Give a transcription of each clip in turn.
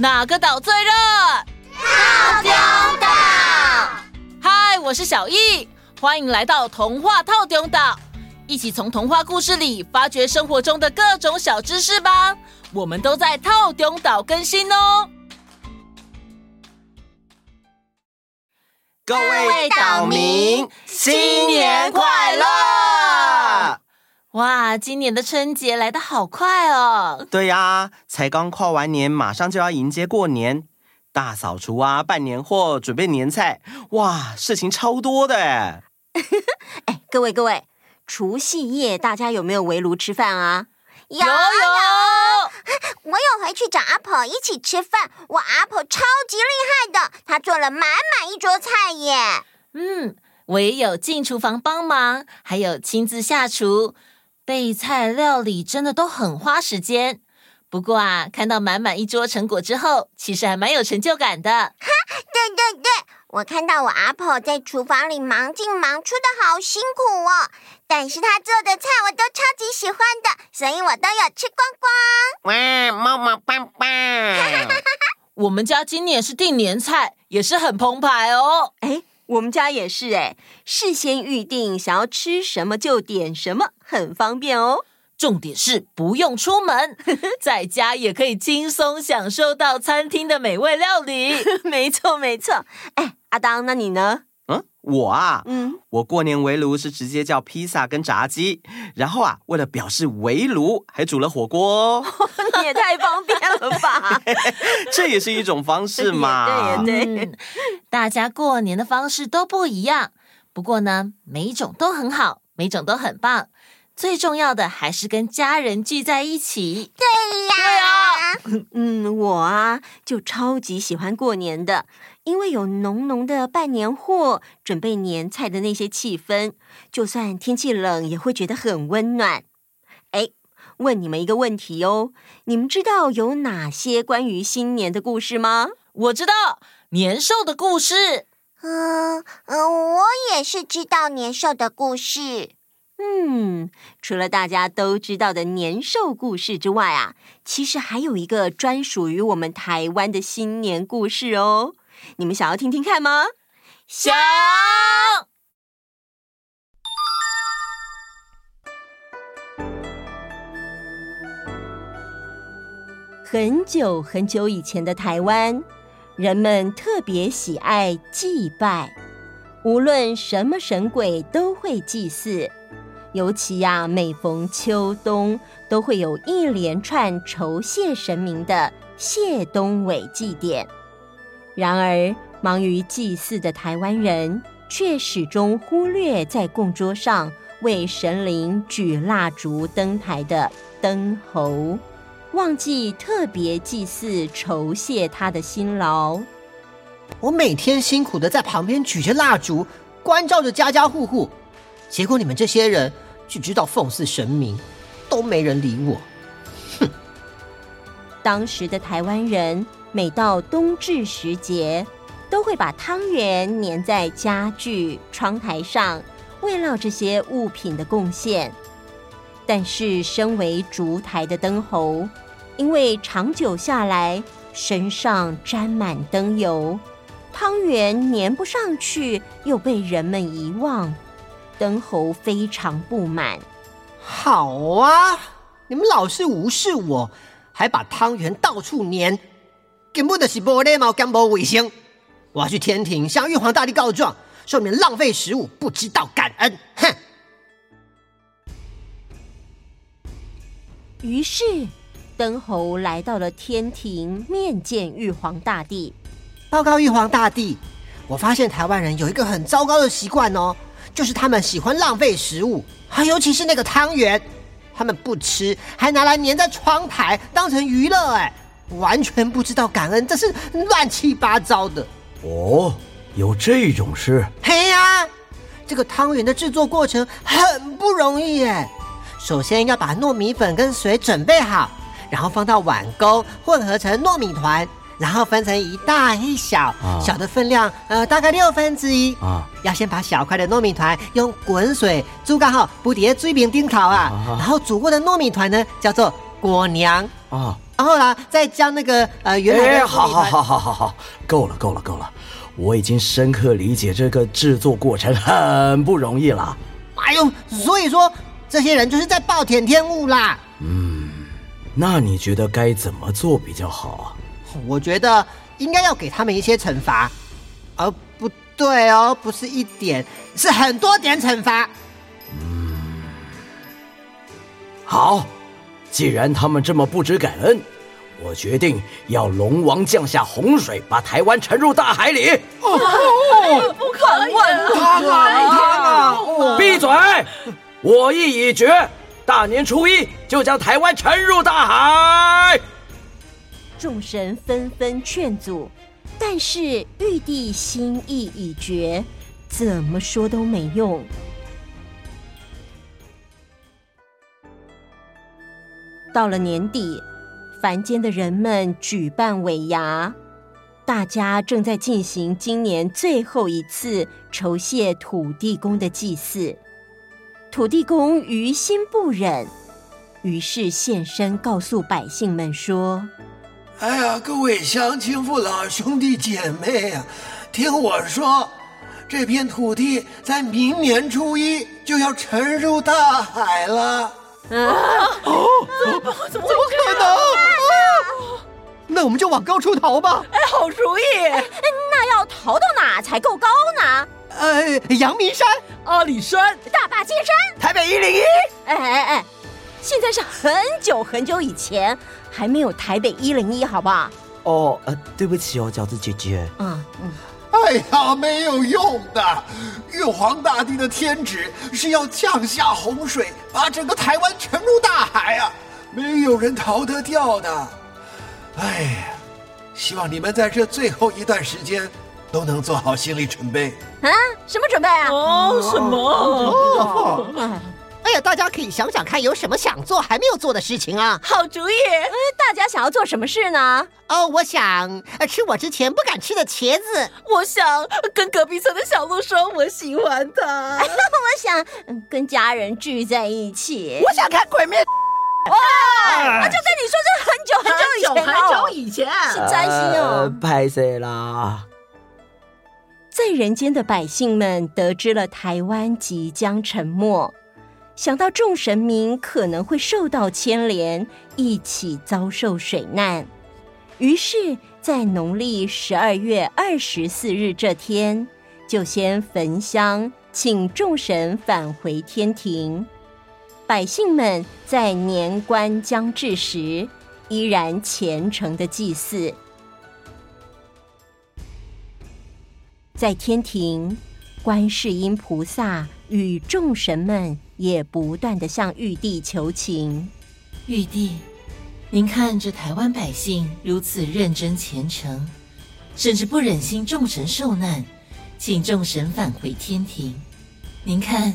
哪个岛最热？套中岛。嗨，我是小易，欢迎来到童话套中岛，一起从童话故事里发掘生活中的各种小知识吧。我们都在套中岛更新哦。各位岛民，新年快乐！哇，今年的春节来得好快哦！对呀，才刚跨完年，马上就要迎接过年，大扫除啊，办年货，准备年菜，哇，事情超多的哎！哎，各位各位，除夕夜大家有没有围炉吃饭啊？有有，我有回去找阿婆一起吃饭，我阿婆超级厉害的，她做了满满一桌菜耶。嗯，我也有进厨房帮忙，还有亲自下厨。备菜料理真的都很花时间，不过啊，看到满满一桌成果之后，其实还蛮有成就感的。哈，对对对，我看到我阿婆在厨房里忙进忙出的好辛苦哦，但是她做的菜我都超级喜欢的，所以我都有吃光光。哇，猫猫棒棒！我们家今年是订年菜，也是很澎湃哦。哎。我们家也是哎，事先预定，想要吃什么就点什么，很方便哦。重点是不用出门，在家也可以轻松享受到餐厅的美味料理。没错没错。哎，阿当，那你呢？嗯，我啊，嗯，我过年围炉是直接叫披萨跟炸鸡，然后啊，为了表示围炉，还煮了火锅哦。你也太方便了吧！这也是一种方式嘛。对对，嗯，大家过年的方式都不一样，不过呢，每一种都很好，每一种都很棒。最重要的还是跟家人聚在一起。对呀，对啊。嗯，我啊，就超级喜欢过年的。因为有浓浓的办年货、准备年菜的那些气氛，就算天气冷也会觉得很温暖。哎，问你们一个问题哦，你们知道有哪些关于新年的故事吗？我知道年兽的故事。嗯嗯，我也是知道年兽的故事。嗯，除了大家都知道的年兽故事之外啊，其实还有一个专属于我们台湾的新年故事哦。你们想要听听看吗？想。很久很久以前的台湾，人们特别喜爱祭拜，无论什么神鬼都会祭祀。尤其呀、啊，每逢秋冬，都会有一连串酬谢神明的谢冬尾祭典。然而，忙于祭祀的台湾人却始终忽略在供桌上为神灵举蜡烛登台的灯猴，忘记特别祭祀酬谢他的辛劳。我每天辛苦的在旁边举着蜡烛，关照着家家户户，结果你们这些人只知道奉祀神明，都没人理我。哼！当时的台湾人。每到冬至时节，都会把汤圆粘在家具、窗台上，慰劳这些物品的贡献。但是，身为烛台的灯侯，因为长久下来身上沾满灯油，汤圆粘不上去，又被人们遗忘，灯侯非常不满。好啊，你们老是无视我，还把汤圆到处粘。根本就是没礼貌，跟没卫生。我要去天庭向玉皇大帝告状，说你们浪费食物，不知道感恩。哼！于是，灯猴来到了天庭，面见玉皇大帝。报告玉皇大帝，我发现台湾人有一个很糟糕的习惯哦，就是他们喜欢浪费食物，啊，尤其是那个汤圆，他们不吃，还拿来粘在窗台当成娱乐，哎。完全不知道感恩，这是乱七八糟的。哦，有这种事？嘿呀，这个汤圆的制作过程很不容易耶。首先要把糯米粉跟水准备好，然后放到碗沟混合成糯米团，然后分成一大一小，啊、小的分量呃大概六分之一。啊，要先把小块的糯米团用滚水煮干后，不叠水平顶头啊。啊然后煮过的糯米团呢，叫做果娘。啊。然后啦，再将那个呃原来好好好好好好，够了够了够了，我已经深刻理解这个制作过程很不容易了。哎呦，所以说这些人就是在暴殄天物啦。嗯，那你觉得该怎么做比较好啊？我觉得应该要给他们一些惩罚，而不对哦，不是一点，是很多点惩罚。嗯，好，既然他们这么不知感恩，我决定要龙王降下洪水，把台湾沉入大海里。哦，不可能！他啊，他啊！闭嘴！我意已决，大年初一就将台湾沉入大海。众神纷纷劝阻，但是玉帝心意已决，怎么说都没用。到了年底，凡间的人们举办尾牙，大家正在进行今年最后一次酬谢土地公的祭祀。土地公于心不忍，于是现身告诉百姓们说。哎呀，各位乡亲父老、兄弟姐妹呀，听我说，这片土地在明年初一就要沉入大海了。啊！哦，怎么怎么可能？啊！那我们就往高处逃吧。哎，好主意！那要逃到哪才够高呢？呃，阳明山、阿里山、大坝尖山、台北一零一。哎哎哎！现在是很久很久以前，还没有台北一零一，好不好？哦，呃，对不起哦，饺子姐姐。嗯嗯。哎呀，没有用的，玉皇大帝的天旨是要降下洪水，把整个台湾沉入大海啊，没有人逃得掉的。哎呀，希望你们在这最后一段时间都能做好心理准备。啊？什么准备啊？哦，什么？哦。哦哎呀，大家可以想想看，有什么想做还没有做的事情啊？好主意！嗯，大家想要做什么事呢？哦，我想吃我之前不敢吃的茄子。我想跟隔壁村的小鹿说我喜欢他。我想跟家人聚在一起。我想看鬼灭。哇！就跟你说，这很久很久以前，很久以前，是灾星哦。拍谁啦！在人间的百姓们得知了台湾即将沉没。想到众神明可能会受到牵连，一起遭受水难，于是，在农历十二月二十四日这天，就先焚香，请众神返回天庭。百姓们在年关将至时，依然虔诚的祭祀。在天庭，观世音菩萨与众神们。也不断的向玉帝求情。玉帝，您看这台湾百姓如此认真虔诚，甚至不忍心众神受难，请众神返回天庭。您看，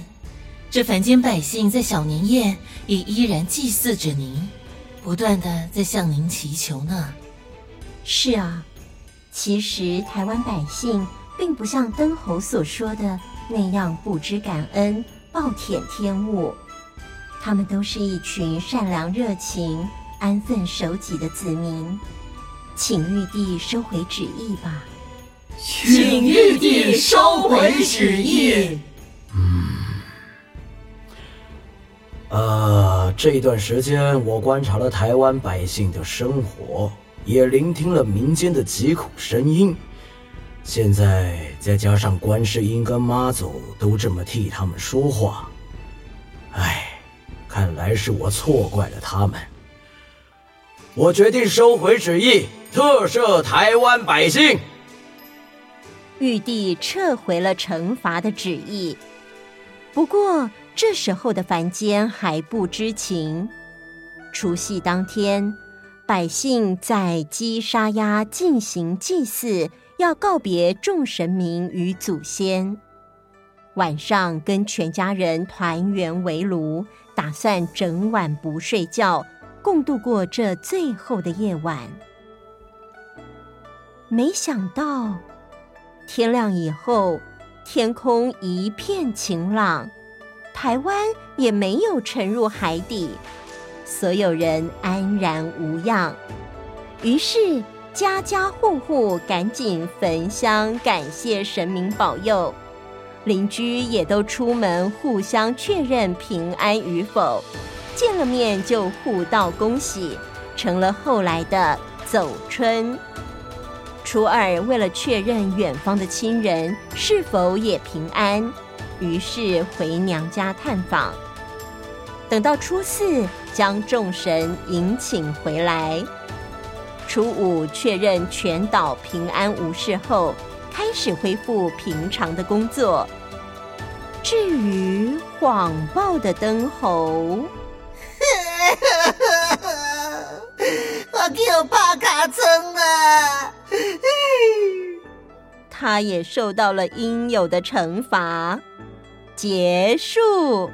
这凡间百姓在小年夜也依然祭祀着您，不断的在向您祈求呢。是啊，其实台湾百姓并不像灯侯所说的那样不知感恩。暴殄天物，他们都是一群善良、热情、安分守己的子民，请玉帝收回旨意吧。请玉帝收回旨意。嗯，呃，这一段时间我观察了台湾百姓的生活，也聆听了民间的疾苦声音。现在再加上观世音跟妈祖都这么替他们说话，唉，看来是我错怪了他们。我决定收回旨意，特赦台湾百姓。玉帝撤回了惩罚的旨意，不过这时候的凡间还不知情。除夕当天，百姓在鸡杀鸭进行祭祀。要告别众神明与祖先，晚上跟全家人团圆围炉，打算整晚不睡觉，共度过这最后的夜晚。没想到天亮以后，天空一片晴朗，台湾也没有沉入海底，所有人安然无恙。于是家家户户赶紧焚香感谢神明保佑，邻居也都出门互相确认平安与否，见了面就互道恭喜，成了后来的走春。初二为了确认远方的亲人是否也平安，于是回娘家探访。等到初四，将众神迎请回来。初五确认全岛平安无事后，开始恢复平常的工作。至于谎报的灯猴，我叫帕卡村啊！他也受到了应有的惩罚。结束。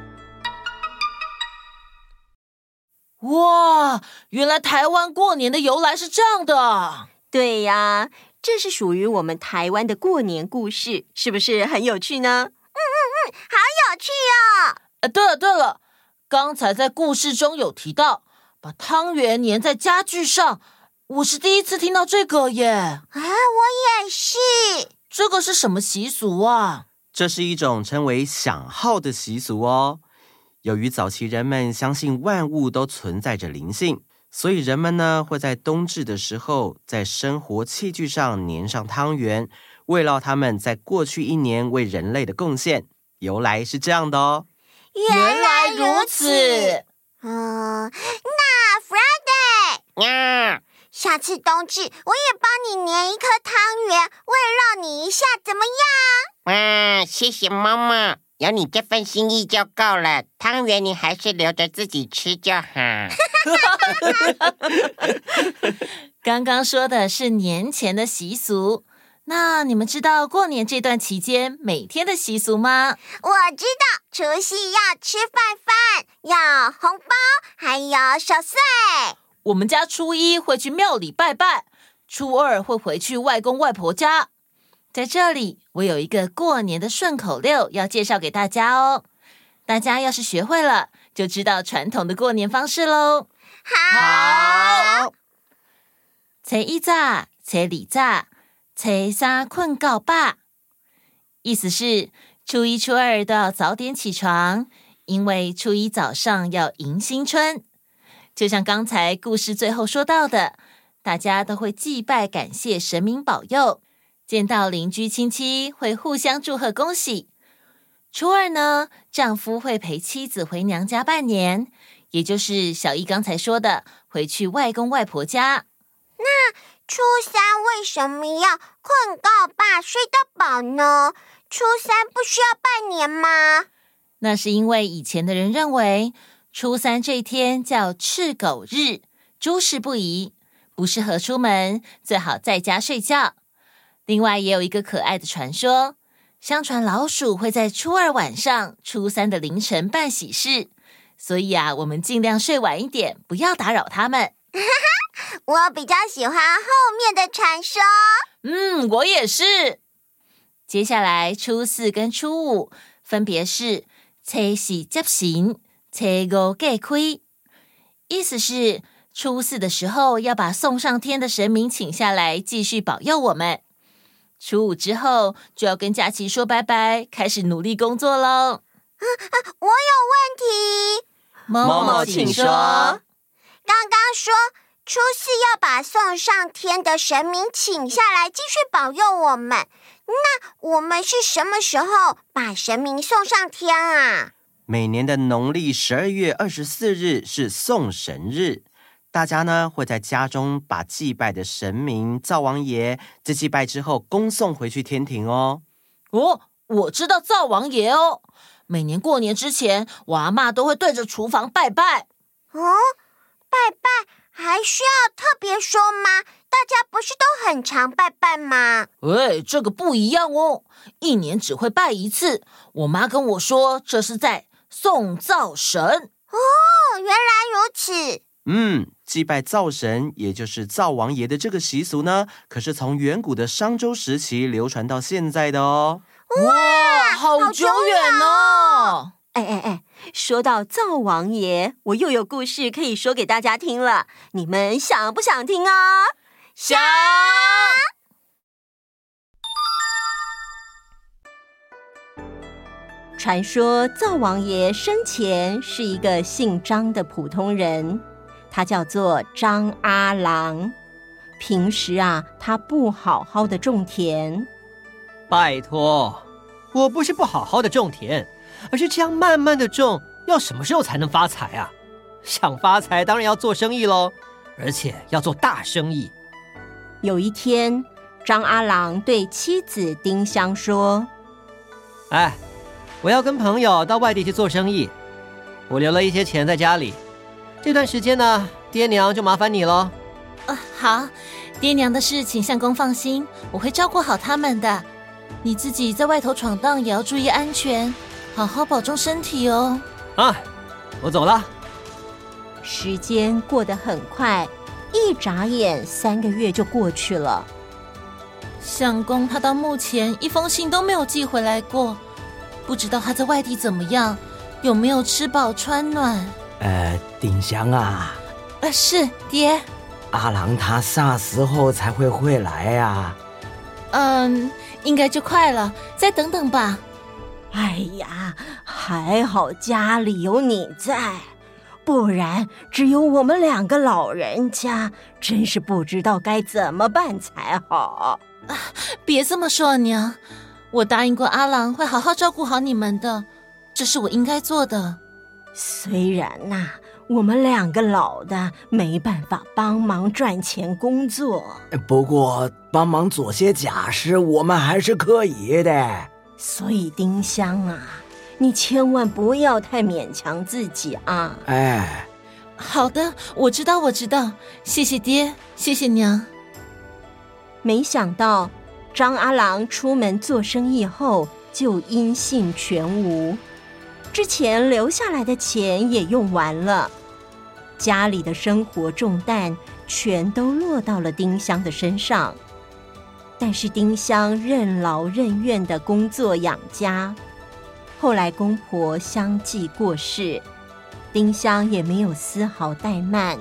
哇，原来台湾过年的由来是这样的。对呀，这是属于我们台湾的过年故事，是不是很有趣呢？嗯嗯嗯，好有趣哦！呃，对了对了，刚才在故事中有提到把汤圆粘在家具上，我是第一次听到这个耶。啊，我也是。这个是什么习俗啊？这是一种称为响号的习俗哦。由于早期人们相信万物都存在着灵性，所以人们呢会在冬至的时候在生活器具上粘上汤圆，慰劳他们在过去一年为人类的贡献。由来是这样的哦。原来如此。嗯，那 Friday，呀，下次冬至我也帮你粘一颗汤圆，慰劳你一下，怎么样？嗯，谢谢妈妈。有你这份心意就够了，汤圆你还是留着自己吃就好。刚刚说的是年前的习俗，那你们知道过年这段期间每天的习俗吗？我知道，除夕要吃饭饭，要红包，还有守岁。我们家初一会去庙里拜拜，初二会回去外公外婆家。在这里，我有一个过年的顺口溜要介绍给大家哦。大家要是学会了，就知道传统的过年方式喽。好，初一早，初二早，初三困到饱。意思是初一、初二都要早点起床，因为初一早上要迎新春。就像刚才故事最后说到的，大家都会祭拜感谢神明保佑。见到邻居亲戚会互相祝贺恭喜。初二呢，丈夫会陪妻子回娘家拜年，也就是小易刚才说的回去外公外婆家。那初三为什么要困到爸睡到饱呢？初三不需要拜年吗？那是因为以前的人认为初三这天叫赤狗日，诸事不宜，不适合出门，最好在家睡觉。另外也有一个可爱的传说，相传老鼠会在初二晚上、初三的凌晨办喜事，所以啊，我们尽量睡晚一点，不要打扰它们。我比较喜欢后面的传说。嗯，我也是。接下来初四跟初五分别是初喜接神，初五盖亏，意思是初四的时候要把送上天的神明请下来，继续保佑我们。初五之后就要跟假期说拜拜，开始努力工作喽。啊啊，我有问题，某某请说。刚刚说初四要把送上天的神明请下来，继续保佑我们。那我们是什么时候把神明送上天啊？每年的农历十二月二十四日是送神日。大家呢会在家中把祭拜的神明灶王爷，在祭拜之后恭送回去天庭哦。哦，我知道灶王爷哦。每年过年之前，我阿妈都会对着厨房拜拜。哦，拜拜还需要特别说吗？大家不是都很常拜拜吗？哎，这个不一样哦，一年只会拜一次。我妈跟我说，这是在送灶神。哦，原来如此。嗯，祭拜灶神，也就是灶王爷的这个习俗呢，可是从远古的商周时期流传到现在的哦。哇，好久远哦！哎哎哎，说到灶王爷，我又有故事可以说给大家听了。你们想不想听啊？想。传说灶王爷生前是一个姓张的普通人，他叫做张阿郎。平时啊，他不好好的种田。拜托，我不是不好好的种田，而是这样慢慢的种，要什么时候才能发财啊？想发财，当然要做生意喽，而且要做大生意。有一天，张阿郎对妻子丁香说：“哎。”我要跟朋友到外地去做生意，我留了一些钱在家里。这段时间呢，爹娘就麻烦你喽。啊、呃，好，爹娘的事请相公放心，我会照顾好他们的。你自己在外头闯荡也要注意安全，好好保重身体哦。啊，我走了。时间过得很快，一眨眼三个月就过去了。相公他到目前一封信都没有寄回来过。不知道他在外地怎么样，有没有吃饱穿暖？呃，丁香啊，呃，是爹。阿郎他啥时候才会回来呀？啊？嗯，应该就快了，再等等吧。哎呀，还好家里有你在，不然只有我们两个老人家，真是不知道该怎么办才好。啊，别这么说，娘。我答应过阿郎会好好照顾好你们的，这是我应该做的。虽然呐、啊，我们两个老的没办法帮忙赚钱工作，不过帮忙做些家事我们还是可以的。所以丁香啊，你千万不要太勉强自己啊！哎，好的，我知道，我知道。谢谢爹，谢谢娘。没想到。张阿郎出门做生意后就音信全无，之前留下来的钱也用完了，家里的生活重担全都落到了丁香的身上。但是丁香任劳任怨的工作养家，后来公婆相继过世，丁香也没有丝毫怠慢，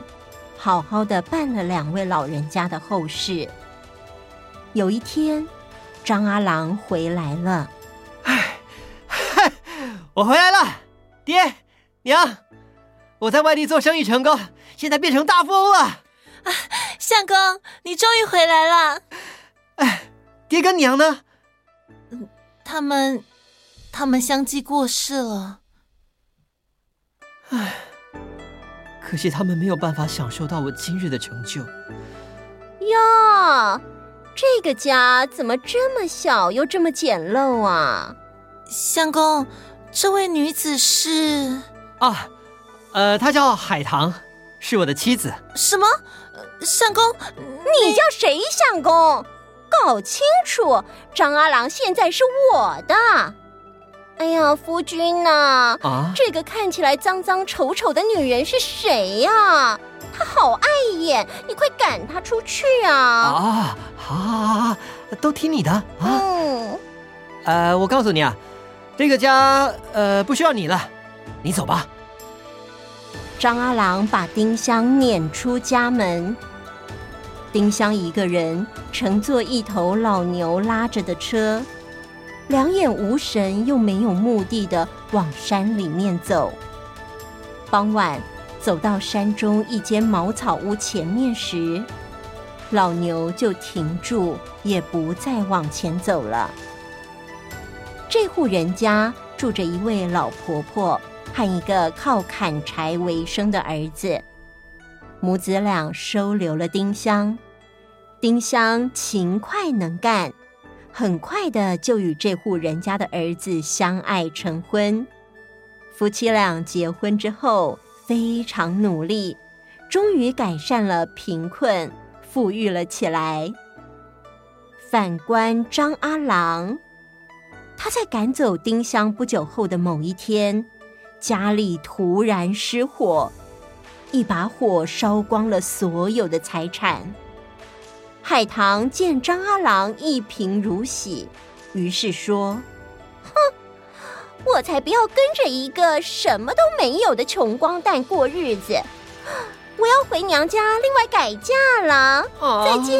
好好的办了两位老人家的后事。有一天，张阿郎回来了。唉，我回来了，爹娘，我在外地做生意成功，现在变成大富翁了。啊，相公，你终于回来了。哎，爹跟娘呢？他们，他们相继过世了。哎，可惜他们没有办法享受到我今日的成就。哟。这个家怎么这么小又这么简陋啊？相公，这位女子是？啊，呃，她叫海棠，是我的妻子。什么？相公，你叫谁相公？搞清楚，张阿郎现在是我的。哎呀，夫君呐，啊，这个看起来脏脏丑丑的女人是谁呀？她好碍眼，你快赶她出去啊！啊，好，好，好，好，都听你的啊。嗯，呃，我告诉你啊，这个家呃不需要你了，你走吧。张阿郎把丁香撵出家门，丁香一个人乘坐一头老牛拉着的车，两眼无神又没有目的的往山里面走。傍晚。走到山中一间茅草屋前面时，老牛就停住，也不再往前走了。这户人家住着一位老婆婆和一个靠砍柴为生的儿子，母子俩收留了丁香。丁香勤快能干，很快的就与这户人家的儿子相爱成婚。夫妻俩结婚之后，非常努力，终于改善了贫困，富裕了起来。反观张阿郎，他在赶走丁香不久后的某一天，家里突然失火，一把火烧光了所有的财产。海棠见张阿郎一贫如洗，于是说：“哼，我才不要跟着一个什么都没有的穷光蛋过日子。我要回娘家，另外改嫁了。再见。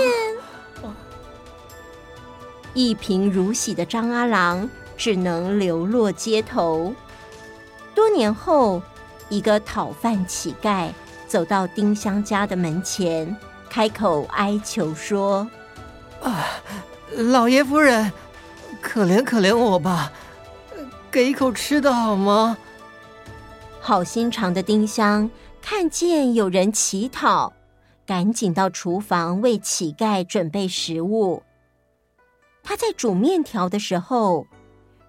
一贫如洗的张阿郎只能流落街头。多年后，一个讨饭乞丐走到丁香家的门前，开口哀求说：“啊，老爷夫人，可怜可怜我吧，给一口吃的好吗？”好心肠的丁香看见有人乞讨，赶紧到厨房为乞丐准备食物。他在煮面条的时候，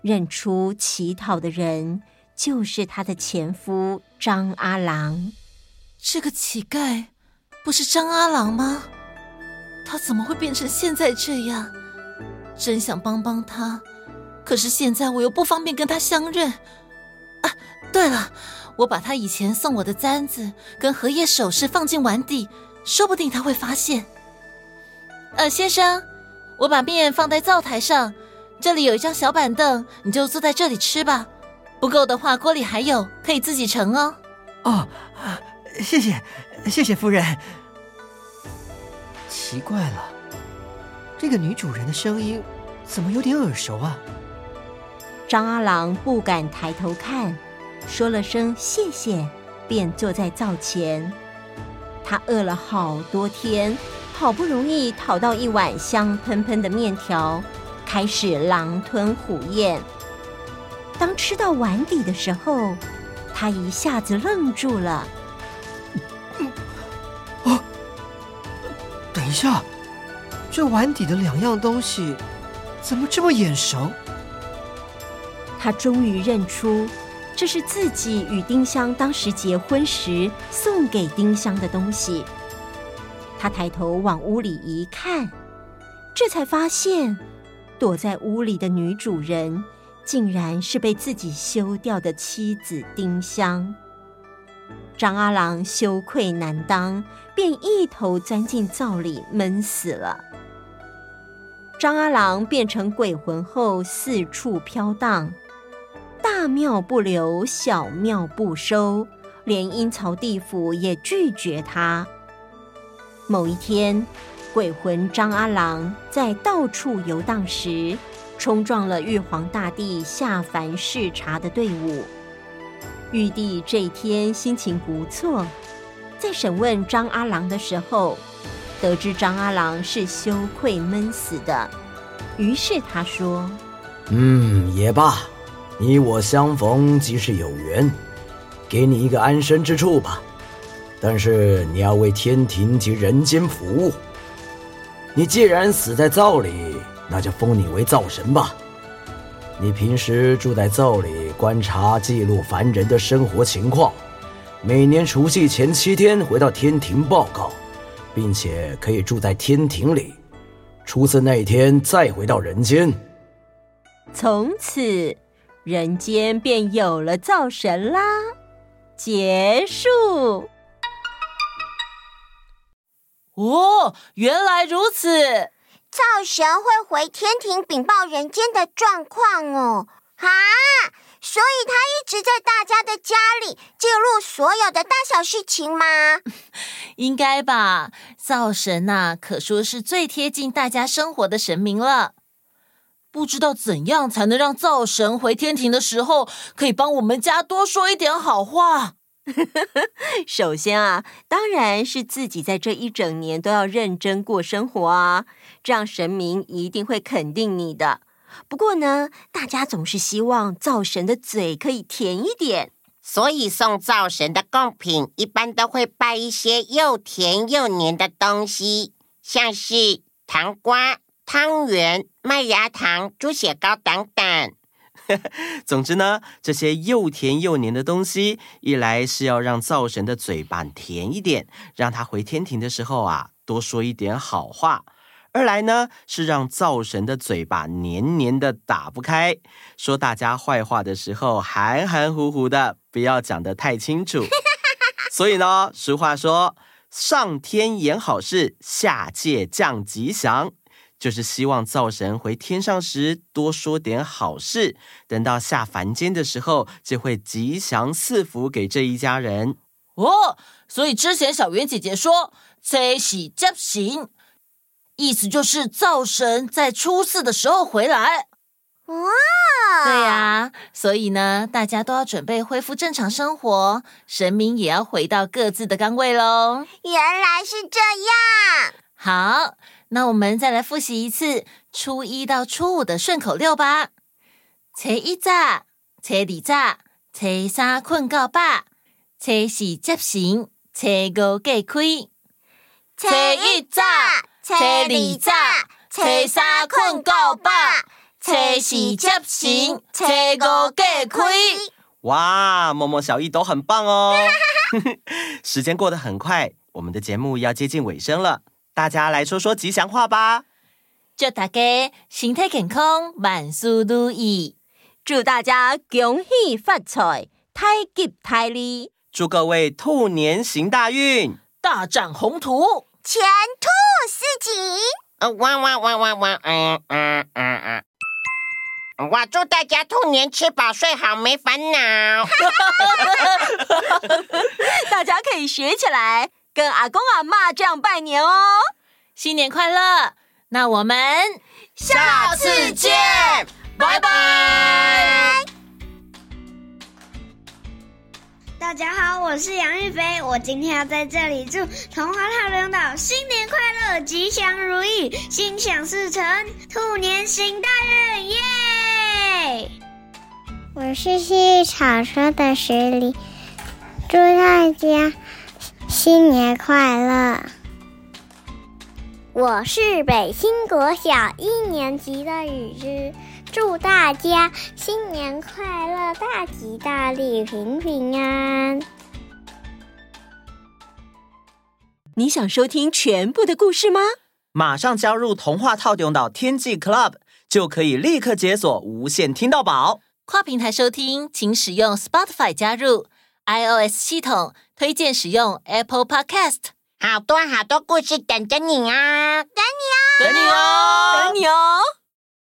认出乞讨的人就是他的前夫张阿郎。这个乞丐不是张阿郎吗？他怎么会变成现在这样？真想帮帮他，可是现在我又不方便跟他相认。啊，对了，我把他以前送我的簪子跟荷叶首饰放进碗底，说不定他会发现。呃，先生，我把面放在灶台上，这里有一张小板凳，你就坐在这里吃吧。不够的话，锅里还有，可以自己盛哦。哦。谢谢，谢谢夫人。奇怪了，这个女主人的声音怎么有点耳熟啊？张阿郎不敢抬头看，说了声谢谢，便坐在灶前。他饿了好多天，好不容易讨到一碗香喷喷的面条，开始狼吞虎咽。当吃到碗底的时候，他一下子愣住了。啊等一下，这碗底的两样东西怎么这么眼熟？他终于认出，这是自己与丁香当时结婚时送给丁香的东西。他抬头往屋里一看，这才发现，躲在屋里的女主人，竟然是被自己休掉的妻子丁香。张阿郎羞愧难当，便一头钻进灶里闷死了。张阿郎变成鬼魂后四处飘荡，大庙不留，小庙不收，连阴曹地府也拒绝他。某一天，鬼魂张阿郎在到处游荡时，冲撞了玉皇大帝下凡视察的队伍。玉帝这一天心情不错，在审问张阿郎的时候，得知张阿郎是羞愧闷死的，于是他说：“嗯，也罢，你我相逢即是有缘，给你一个安身之处吧。但是你要为天庭及人间服务。你既然死在灶里，那就封你为灶神吧。”你平时住在灶里，观察记录凡人的生活情况，每年除夕前七天回到天庭报告，并且可以住在天庭里，除夕那一天再回到人间。从此，人间便有了灶神啦。结束。哦，原来如此。灶神会回天庭禀报人间的状况哦，啊，所以他一直在大家的家里记录所有的大小事情吗？应该吧。灶神呐、啊，可说是最贴近大家生活的神明了。不知道怎样才能让灶神回天庭的时候，可以帮我们家多说一点好话。首先啊，当然是自己在这一整年都要认真过生活啊，这样神明一定会肯定你的。不过呢，大家总是希望灶神的嘴可以甜一点，所以送灶神的贡品一般都会拜一些又甜又黏的东西，像是糖瓜、汤圆、麦芽糖、猪血糕等等。总之呢，这些又甜又黏的东西，一来是要让灶神的嘴巴甜一点，让他回天庭的时候啊多说一点好话；二来呢是让灶神的嘴巴黏黏的打不开，说大家坏话的时候含含糊糊的，不要讲得太清楚。所以呢，俗话说：上天言好事，下界降吉祥。就是希望灶神回天上时多说点好事，等到下凡间的时候，就会吉祥赐福给这一家人。哦，所以之前小圆姐姐说“这喜接行”，意思就是灶神在初四的时候回来。哇，对呀、啊，所以呢，大家都要准备恢复正常生活，神明也要回到各自的岗位喽。原来是这样。好，那我们再来复习一次初一到初五的顺口溜吧。初一早，初二早，初三困到饱。初四接神，初五隔开。初一早，初二早，初三困到饱。初四接神，初五隔开。哇，默默小艺都很棒哦！时间过得很快，我们的节目要接近尾声了，大家来说说吉祥话吧。祝大家身体健康，万事如意；祝大家恭喜发财，太吉太利。祝各位兔年行大运，大展宏图，前兔似锦。呃，哇哇哇哇哇，嗯嗯嗯嗯。哇，祝大家兔年吃饱睡好，没烦恼。大家可以学起来，跟阿公阿妈这样拜年哦。新年快乐！那我们下次见，拜拜。大家好，我是杨玉飞，我今天要在这里祝童话透中岛新年快乐，吉祥如意，心想事成，兔年行大运，耶！我是细草说的十里，祝大家新年快乐。我是北新国小一年级的雨之。祝大家新年快乐，大吉大利，平平安。你想收听全部的故事吗？马上加入童话套用岛天际 Club，就可以立刻解锁无限听到宝。跨平台收听，请使用 Spotify 加入 iOS 系统，推荐使用 Apple Podcast。好多好多故事等着你啊！等你哦，等你哦，等你哦。